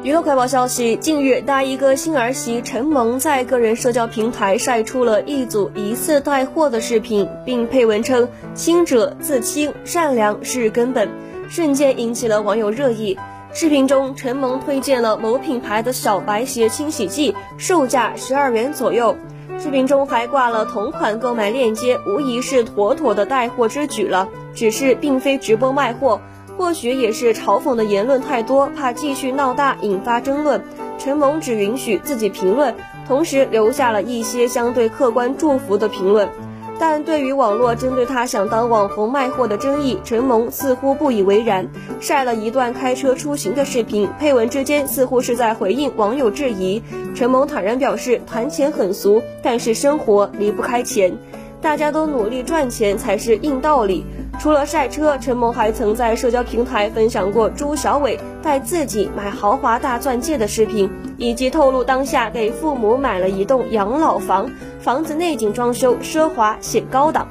娱乐快报消息：近日，大衣哥新儿媳陈萌在个人社交平台晒出了一组疑似带货的视频，并配文称“清者自清，善良是根本”，瞬间引起了网友热议。视频中，陈萌推荐了某品牌的小白鞋清洗剂，售价十二元左右。视频中还挂了同款购买链接，无疑是妥妥的带货之举了。只是并非直播卖货。或许也是嘲讽的言论太多，怕继续闹大引发争论，陈萌只允许自己评论，同时留下了一些相对客观祝福的评论。但对于网络针对他想当网红卖货的争议，陈萌似乎不以为然，晒了一段开车出行的视频，配文之间似乎是在回应网友质疑。陈萌坦然表示，谈钱很俗，但是生活离不开钱，大家都努力赚钱才是硬道理。除了晒车，陈某还曾在社交平台分享过朱小伟带自己买豪华大钻戒的视频，以及透露当下给父母买了一栋养老房，房子内景装修奢华显高档。